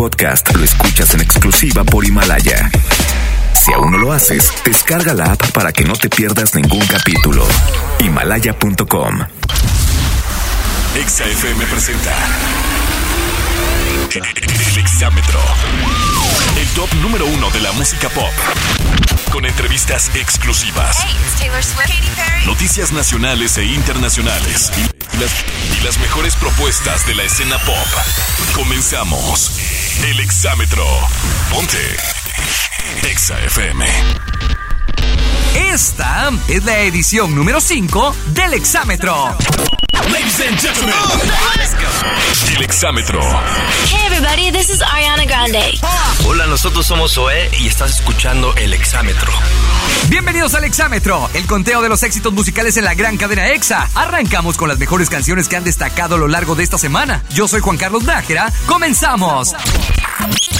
podcast lo escuchas en exclusiva por Himalaya. Si aún no lo haces, descarga la app para que no te pierdas ningún capítulo. Himalaya.com. XFM presenta El Exámetro. El top número uno de la música pop. Con entrevistas exclusivas. Noticias nacionales e internacionales. Y las, y las mejores propuestas de la escena pop. Comenzamos. El Exámetro. Ponte. XFM. Esta es la edición número 5 del Exámetro. Ladies and gentlemen. El Exámetro. Hey everybody, this is Ariana Grande. Hola, nosotros somos Zoé y estás escuchando El Exámetro. Bienvenidos al Exámetro, el conteo de los éxitos musicales en la gran cadena EXA. Arrancamos con las mejores canciones que han destacado a lo largo de esta semana. Yo soy Juan Carlos Nájera. ¡Comenzamos!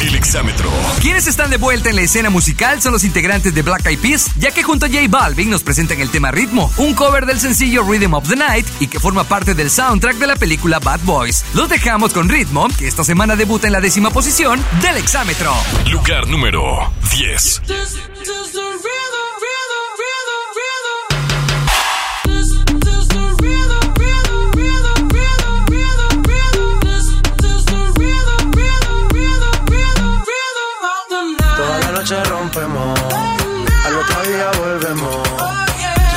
El Exámetro. Quienes están de vuelta en la escena musical son los integrantes de Black Eyed Peas, ya que junto a J Balvin nos presentan el tema Ritmo, un cover del sencillo Rhythm of the Night y que forma parte del soundtrack de la película Bad Boys. Los dejamos con Ritmo, que esta semana debuta en la décima posición del Exámetro. Lugar número 10.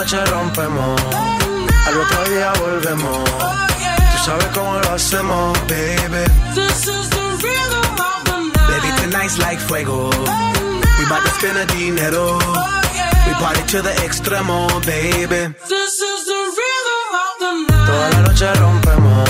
noche rompemos, al otro día volvemos. Tú sabes cómo lo hacemos, baby. Baby, tonight's like fuego. We bout to spend a dinero. We party to the extremo, baby. Toda la noche rompemos,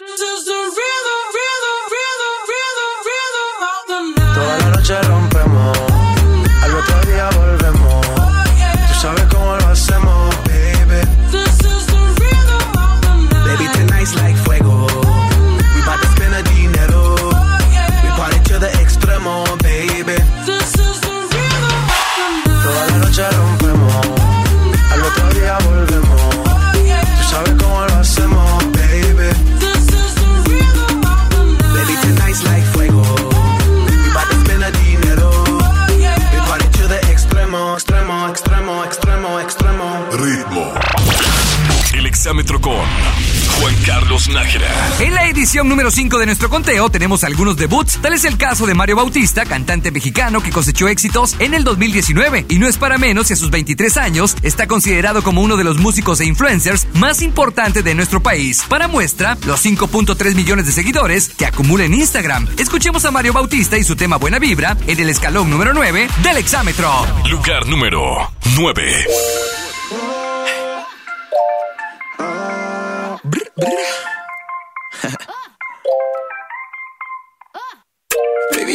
posición número 5 de nuestro conteo tenemos algunos debuts, tal es el caso de Mario Bautista, cantante mexicano que cosechó éxitos en el 2019 y no es para menos si a sus 23 años está considerado como uno de los músicos e influencers más importantes de nuestro país. Para muestra, los 5.3 millones de seguidores que acumula en Instagram. Escuchemos a Mario Bautista y su tema Buena Vibra en el escalón número 9 del exámetro. Lugar número 9. Baby,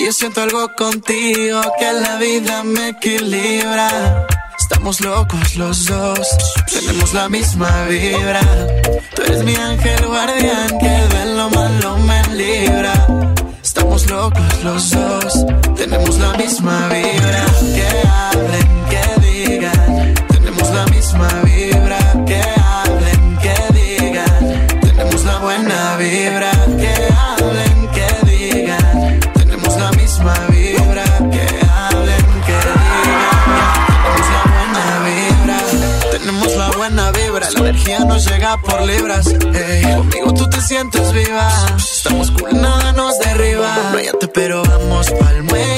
yo siento algo contigo que la vida me equilibra. Estamos locos los dos, tenemos la misma vibra. Tú eres mi ángel guardián que de lo malo me libra. Estamos locos los dos, tenemos la misma vibra. Que hablen, que digan, tenemos la misma vibra. Energía nos llega por libras. Conmigo tú te sientes viva. Estamos cool, nada nos derriba. Váyate, pero vamos pa'l muelle.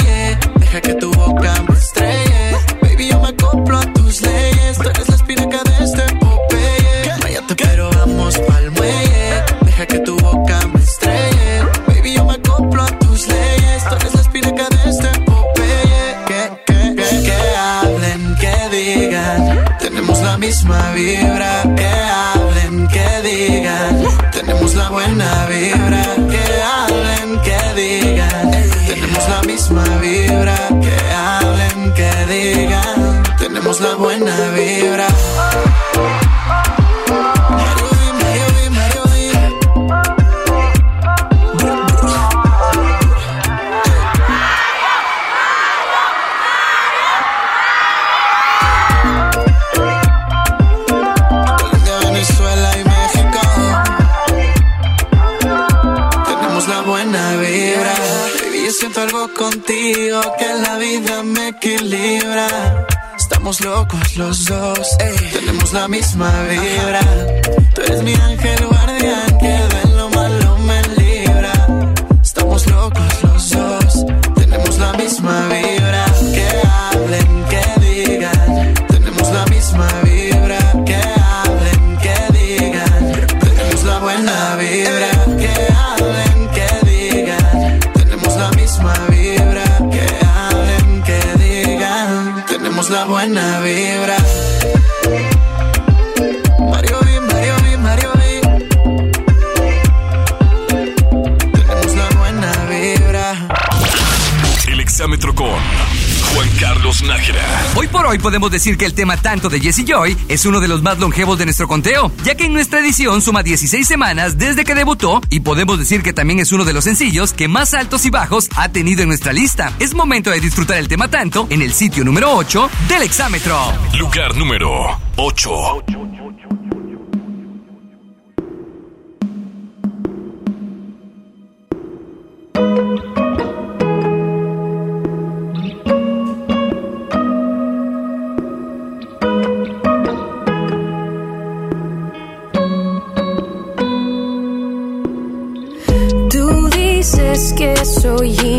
Podemos decir que el tema tanto de Jesse Joy es uno de los más longevos de nuestro conteo, ya que en nuestra edición suma 16 semanas desde que debutó y podemos decir que también es uno de los sencillos que más altos y bajos ha tenido en nuestra lista. Es momento de disfrutar el tema tanto en el sitio número 8 del exámetro. Lugar número 8.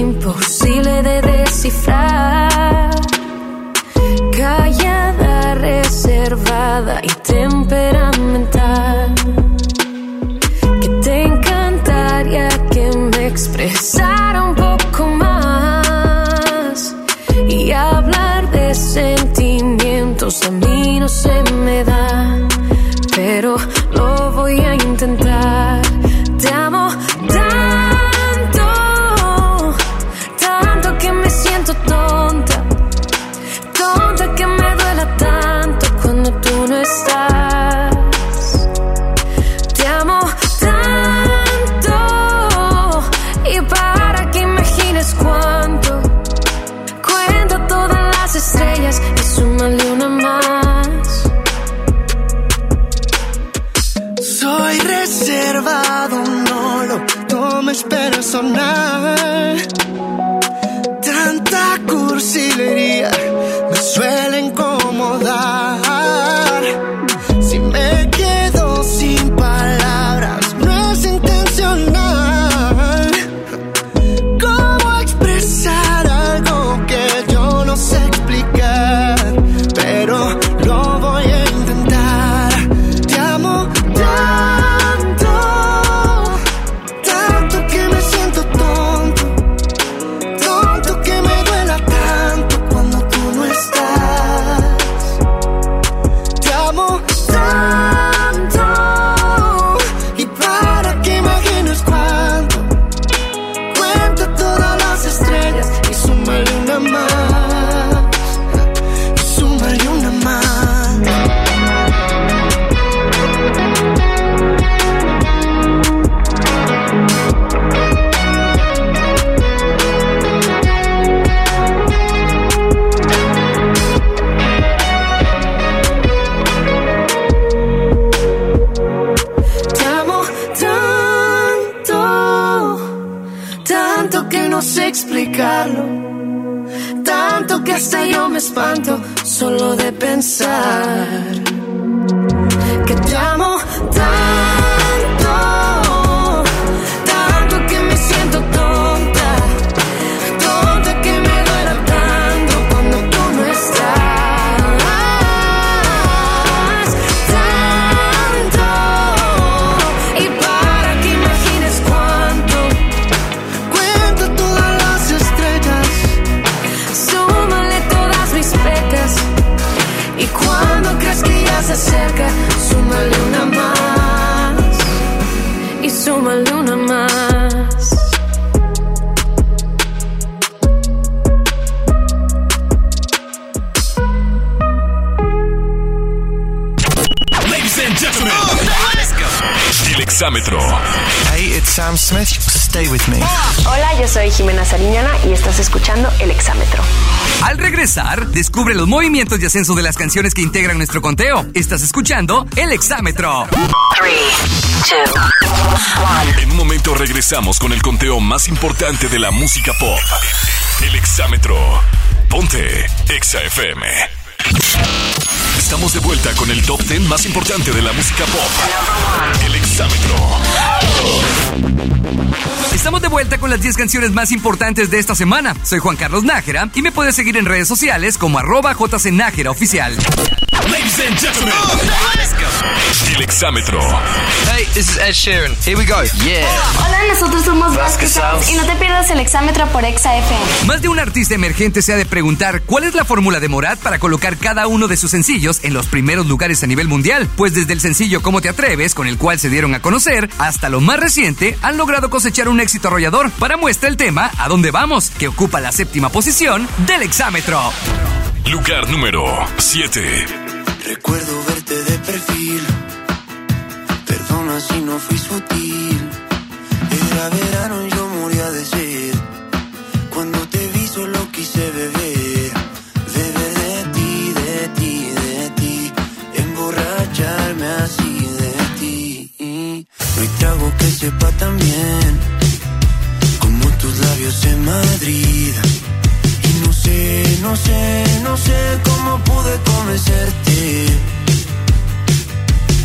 Imposible de descifrar. Smith. Stay with me. Hola, yo soy Jimena Sariñana y estás escuchando El Exámetro. Al regresar, descubre los movimientos y ascenso de las canciones que integran nuestro conteo. Estás escuchando El Exámetro. En un momento regresamos con el conteo más importante de la música pop. El Exámetro. Ponte Exa FM. Estamos de vuelta con el top 10 más importante de la música pop. El exámetro. Thank you. Estamos de vuelta con las 10 canciones más importantes de esta semana. Soy Juan Carlos Nájera y me puedes seguir en redes sociales como arroba jcnájera oficial. Ladies and gentlemen, let's go. El exámetro. Hey, this is Ed Sheeran. Here we go. Yeah. Hola, nosotros somos Vasquez y no te pierdas el exámetro por Exa FM. Más de un artista emergente se ha de preguntar cuál es la fórmula de Morat para colocar cada uno de sus sencillos en los primeros lugares a nivel mundial. Pues desde el sencillo Cómo te atreves, con el cual se dieron a conocer, hasta lo más reciente, han logrado cosechar un éxito arrollador. Para muestra el tema A dónde vamos, que ocupa la séptima posición del exámetro. Lugar número 7. Recuerdo verte de perfil. Perdona si no fui sutil. Era verano y yo moría de sed. Cuando te vi solo quise beber. Beber de ti, de ti, de ti. Emborracharme así de ti. No hay trago que sepa tan bien tus labios en Madrid sé, no sé, no sé cómo pude convencerte.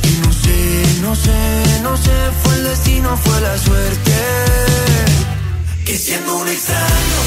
Y no sé, no sé, no sé, fue el destino, fue la suerte. Que siendo un extraño,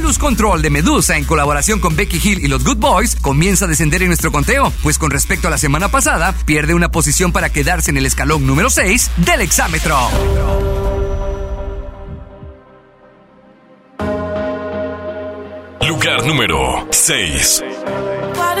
Luz Control de Medusa en colaboración con Becky Hill y los Good Boys comienza a descender en nuestro conteo, pues con respecto a la semana pasada pierde una posición para quedarse en el escalón número 6 del exámetro. Lugar número 6. Why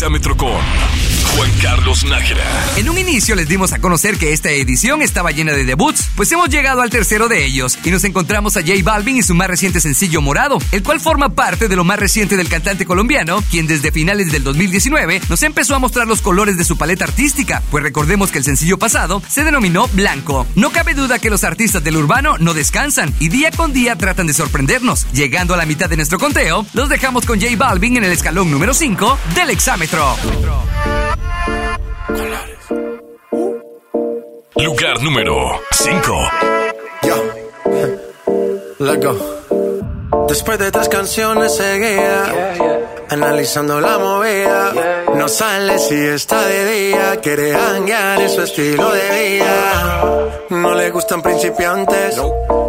Exámetro con Juan Carlos Nájera. En un inicio les dimos a conocer que esta edición estaba llena de debuts, pues hemos llegado al tercero de ellos y nos encontramos a J Balvin y su más reciente sencillo Morado, el cual forma parte de lo más reciente del cantante colombiano, quien desde finales del 2019 nos empezó a mostrar los colores de su paleta artística, pues recordemos que el sencillo pasado se denominó Blanco. No cabe duda que los artistas del urbano no descansan y día con día tratan de sorprendernos. Llegando a la mitad de nuestro conteo, los dejamos con J Balvin en el escalón número 5 del exámetro. Lugar número 5. Let go. Después de tres canciones seguidas, analizando la movida, no sale si está de día, quiere hanguear en su estilo de vida. No le gustan principiantes,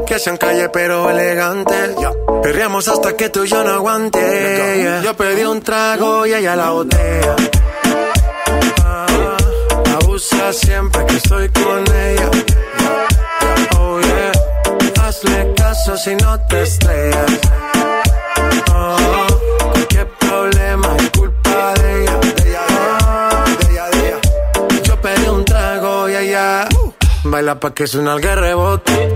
que sean calle pero elegantes. Perreamos hasta que tú y yo no aguante. Yo pedí un trago y ella la botella. Abusa siempre que estoy con ella. Oh yeah. Hazle caso si no te estrellas. Oh, cualquier problema es culpa de ella. De ella, de ella, de ella. Yo pedí un trago y ella baila pa' que suena el rebote.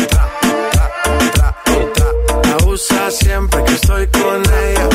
Abusa siempre que estoy con ella.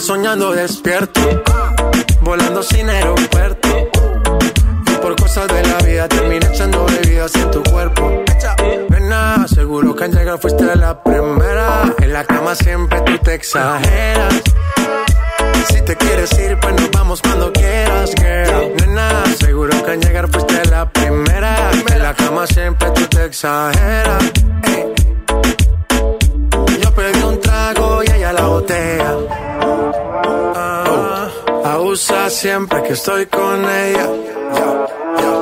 Soñando despierto, abusa siempre que estoy con ella.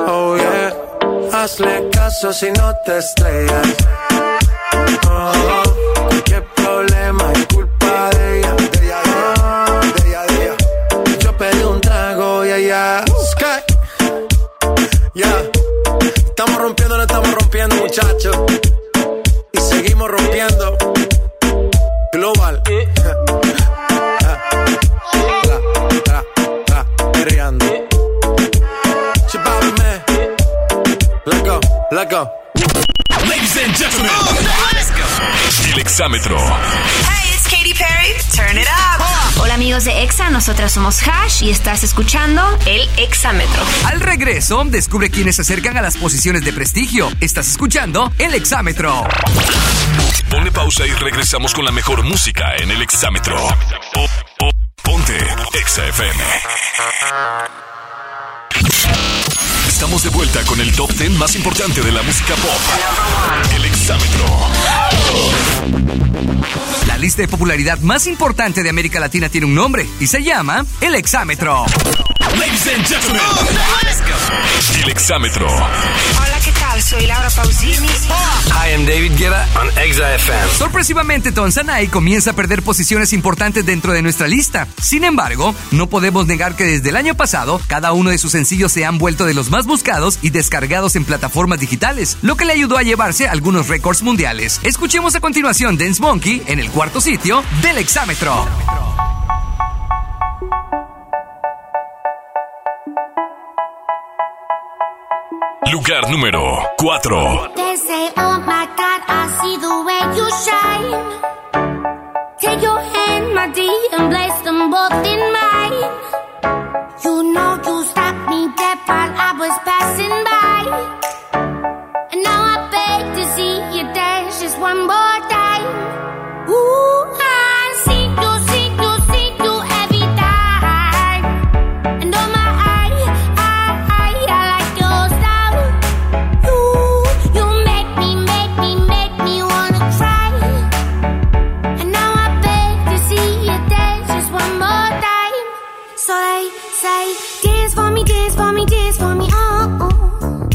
Oh yeah, hazle caso si no te estrellas. Oh, exámetro. Hey, it's Katy Perry. Turn it up. Hola amigos de EXA, nosotras somos Hash y estás escuchando el Exámetro. Al regreso, descubre quiénes se acercan a las posiciones de prestigio. Estás escuchando el Exámetro. Pone pausa y regresamos con la mejor música en el exámetro. Po- po- Ponte Exa FM. Estamos de vuelta con el top 10 más importante de la música pop. El exámetro. La lista de popularidad más importante de América Latina tiene un nombre y se llama el Exámetro. Ladies and gentlemen, el exámetro. Hola, ¿qué tal? Soy Laura Pausini. Hi, I'm David Guetta on Exa FM. Sorpresivamente, Tonsanay comienza a perder posiciones importantes dentro de nuestra lista. Sin embargo, no podemos negar que desde el año pasado, cada uno de sus sencillos se han vuelto de los más buscados y descargados en plataformas digitales, lo que le ayudó a llevarse algunos récords mundiales. Escuchemos a continuación Dance Monkey en el cuarto sitio del Exámetro. Lugar número 4. They say, oh my God, I see the way you shine. Take your hand, my dear, and place them both in mine. You know you stopped me dead while I was passing by. So they say, dance for me, dance for me, dance for me, oh. oh.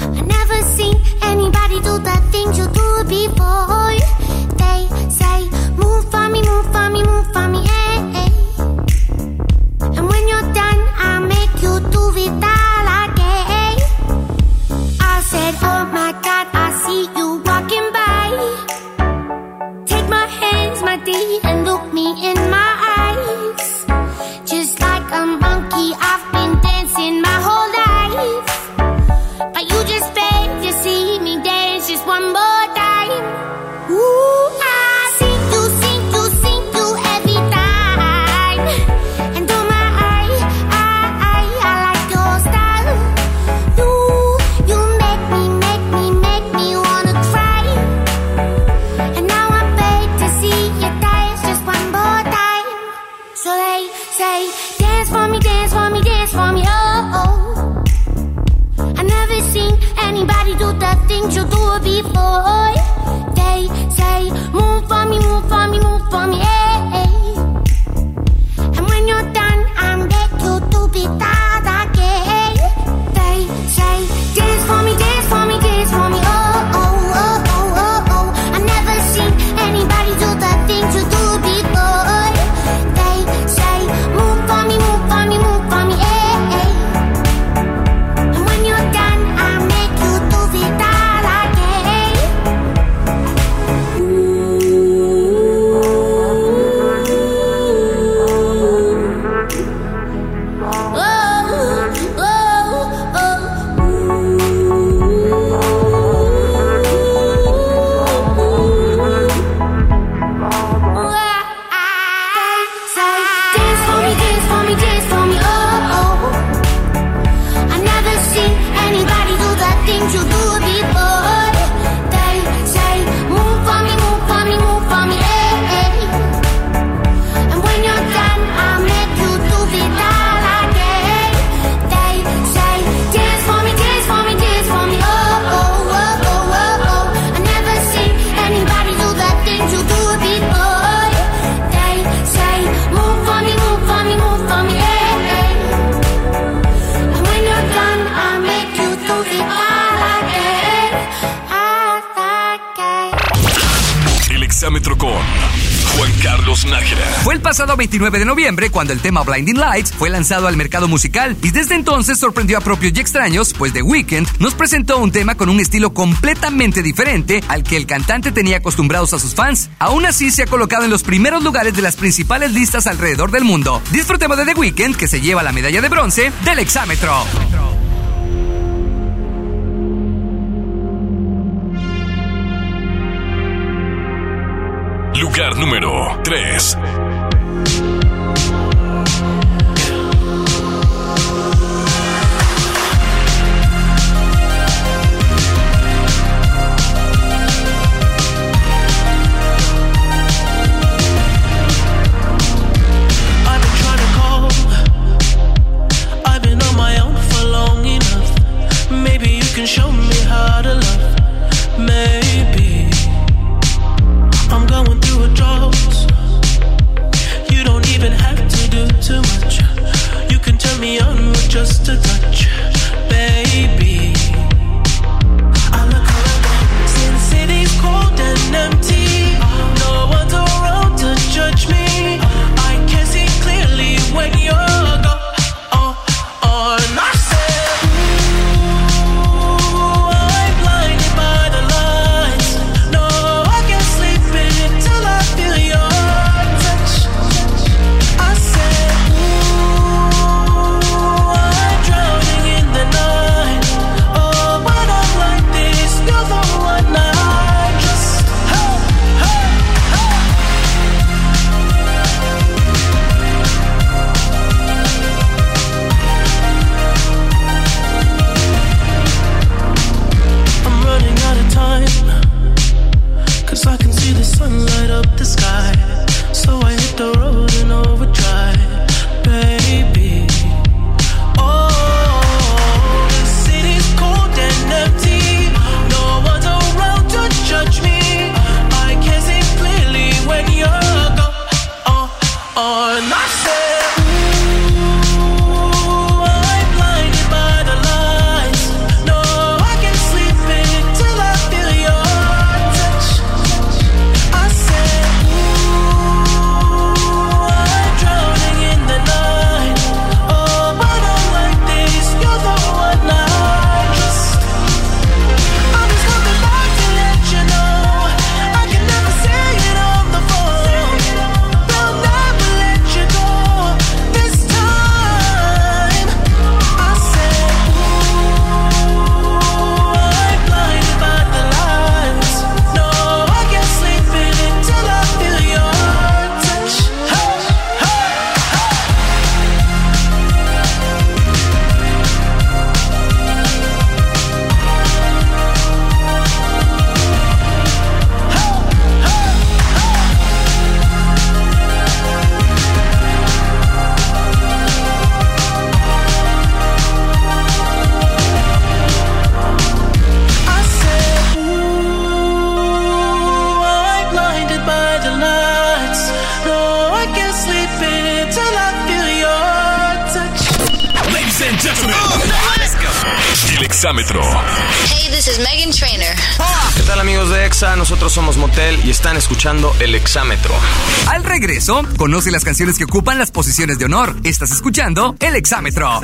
I never seen anybody do the things you do before. They say, move for me, move for me, move for me, eh, eh. And when you're done, I'll make you do it all again. I said, Oh my God, I see you walking by. Take my hands, my dear, and look me in my Fue el pasado 29 de noviembre cuando el tema Blinding Lights fue lanzado al mercado musical y desde entonces sorprendió a propios y extraños, pues The Weeknd nos presentó un tema con un estilo completamente diferente al que el cantante tenía acostumbrados a sus fans. Aún así se ha colocado en los primeros lugares de las principales listas alrededor del mundo. Disfrutemos de The Weeknd que se lleva la medalla de bronce del exámetro. Lugar número 3. El exámetro. Al regreso, conoce las canciones que ocupan las posiciones de honor. Estás escuchando el exámetro.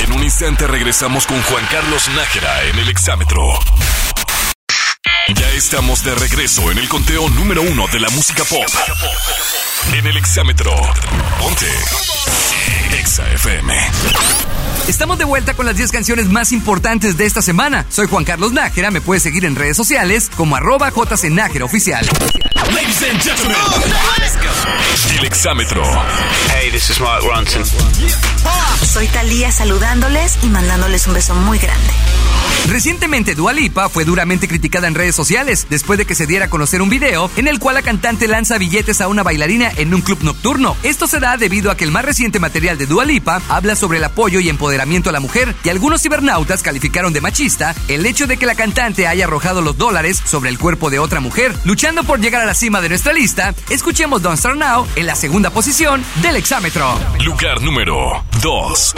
En un instante regresamos con Juan Carlos Nájera en el exámetro. Ya estamos de regreso en el conteo número uno de la música pop. En el exámetro. Ponte. Exa FM. Estamos de vuelta con las 10 canciones más importantes de esta semana. Soy Juan Carlos Nájera, me puedes seguir en redes sociales como arroba jcnájera oficial. Ladies and gentlemen, El exámetro. Hey, this is Mark Ronson. Soy Talía saludándoles y mandándoles un beso muy grande. Recientemente Dua Lipa fue duramente criticada en redes sociales después de que se diera a conocer un video en el cual la cantante lanza billetes a una bailarina en un club nocturno. Esto se da debido a que el más reciente material de Dua Lipa habla sobre el apoyo y empoderamiento a la mujer y algunos cibernautas calificaron de machista el hecho de que la cantante haya arrojado los dólares sobre el cuerpo de otra mujer. Luchando por llegar a la cima de nuestra lista, escuchemos Don't Start Now en la segunda posición del exámetro. Lugar número 2.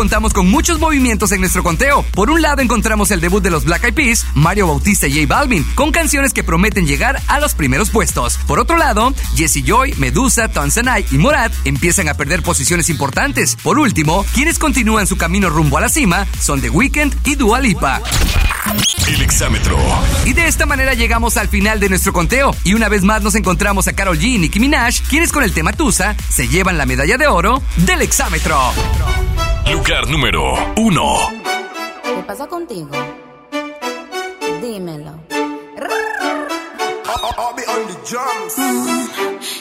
Contamos con muchos movimientos en nuestro conteo. Por un lado encontramos el debut de los Black Eyed Peas, Mario Bautista y J Balvin, con canciones que prometen llegar a los primeros puestos. Por otro lado, Jesse Joy, Medusa, Tanzanai y Morat empiezan a perder posiciones importantes. Por último, quienes continúan su camino rumbo a la cima son The Weeknd y Dua Lipa. El exámetro. Y de esta manera llegamos al final de nuestro conteo. Y una vez más nos encontramos a Carol G y Nicki Minaj, quienes con el tema Tusa se llevan la medalla de oro del exámetro. Lugar número uno. ¿Qué pasa contigo? Dímelo.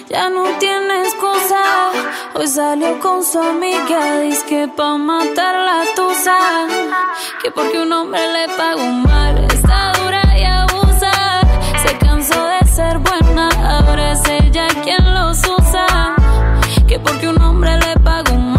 Ya no tiene excusa. Hoy salió con su amiga. Dice que pa' matar la tusa. Que porque un hombre le pagó mal. Está dura y abusa. Se cansó de ser buena. Ahora es ella quien los usa. Que porque un hombre le pagó mal.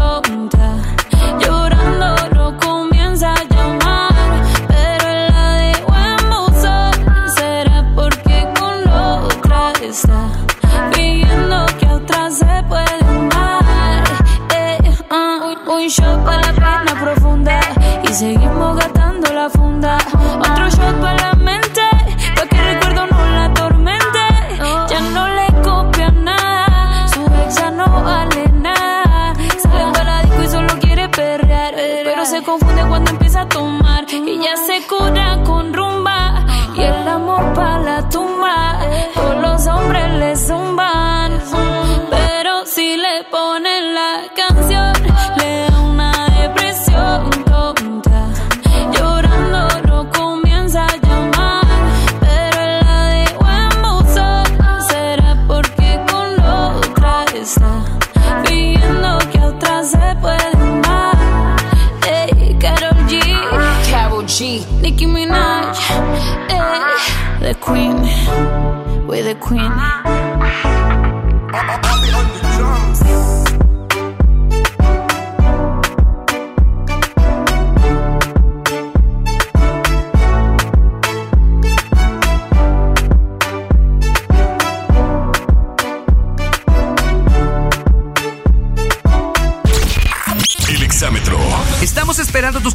seguimos gastando la funda. Otro shot para la mente, pa' que recuerdo no la tormente. Ya no le copia nada, su ex no vale nada. Sale para disco y solo quiere perrear, pero se confunde cuando empieza a tomar y ya se cura con rumba y el amor para la tumba. Todos los hombres le zumban, pero si le ponen la canción le da una depresión the Queen, we the Queen.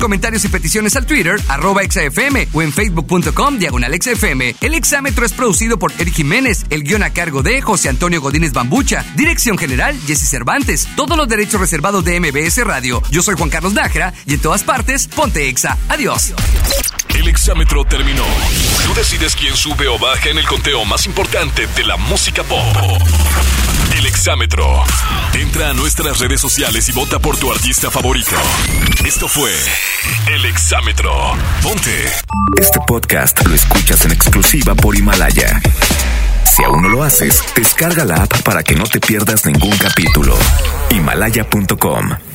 Comentarios y peticiones al Twitter, arroba exafm o en facebook.com diagonal exafm. El exámetro es producido por Eric Jiménez, el guion a cargo de José Antonio Godínez Bambucha, dirección general Jesse Cervantes, todos los derechos reservados de MBS Radio. Yo soy Juan Carlos Nájera y en todas partes, ponte exa. Adiós. El exámetro terminó. Tú decides quién sube o baja en el conteo más importante de la música pop. El exámetro. Entra a nuestras redes sociales y vota por tu artista favorito. Esto fue El exámetro. Ponte. Este podcast lo escuchas en exclusiva por Himalaya. Si aún no lo haces, descarga la app para que no te pierdas ningún capítulo. Himalaya.com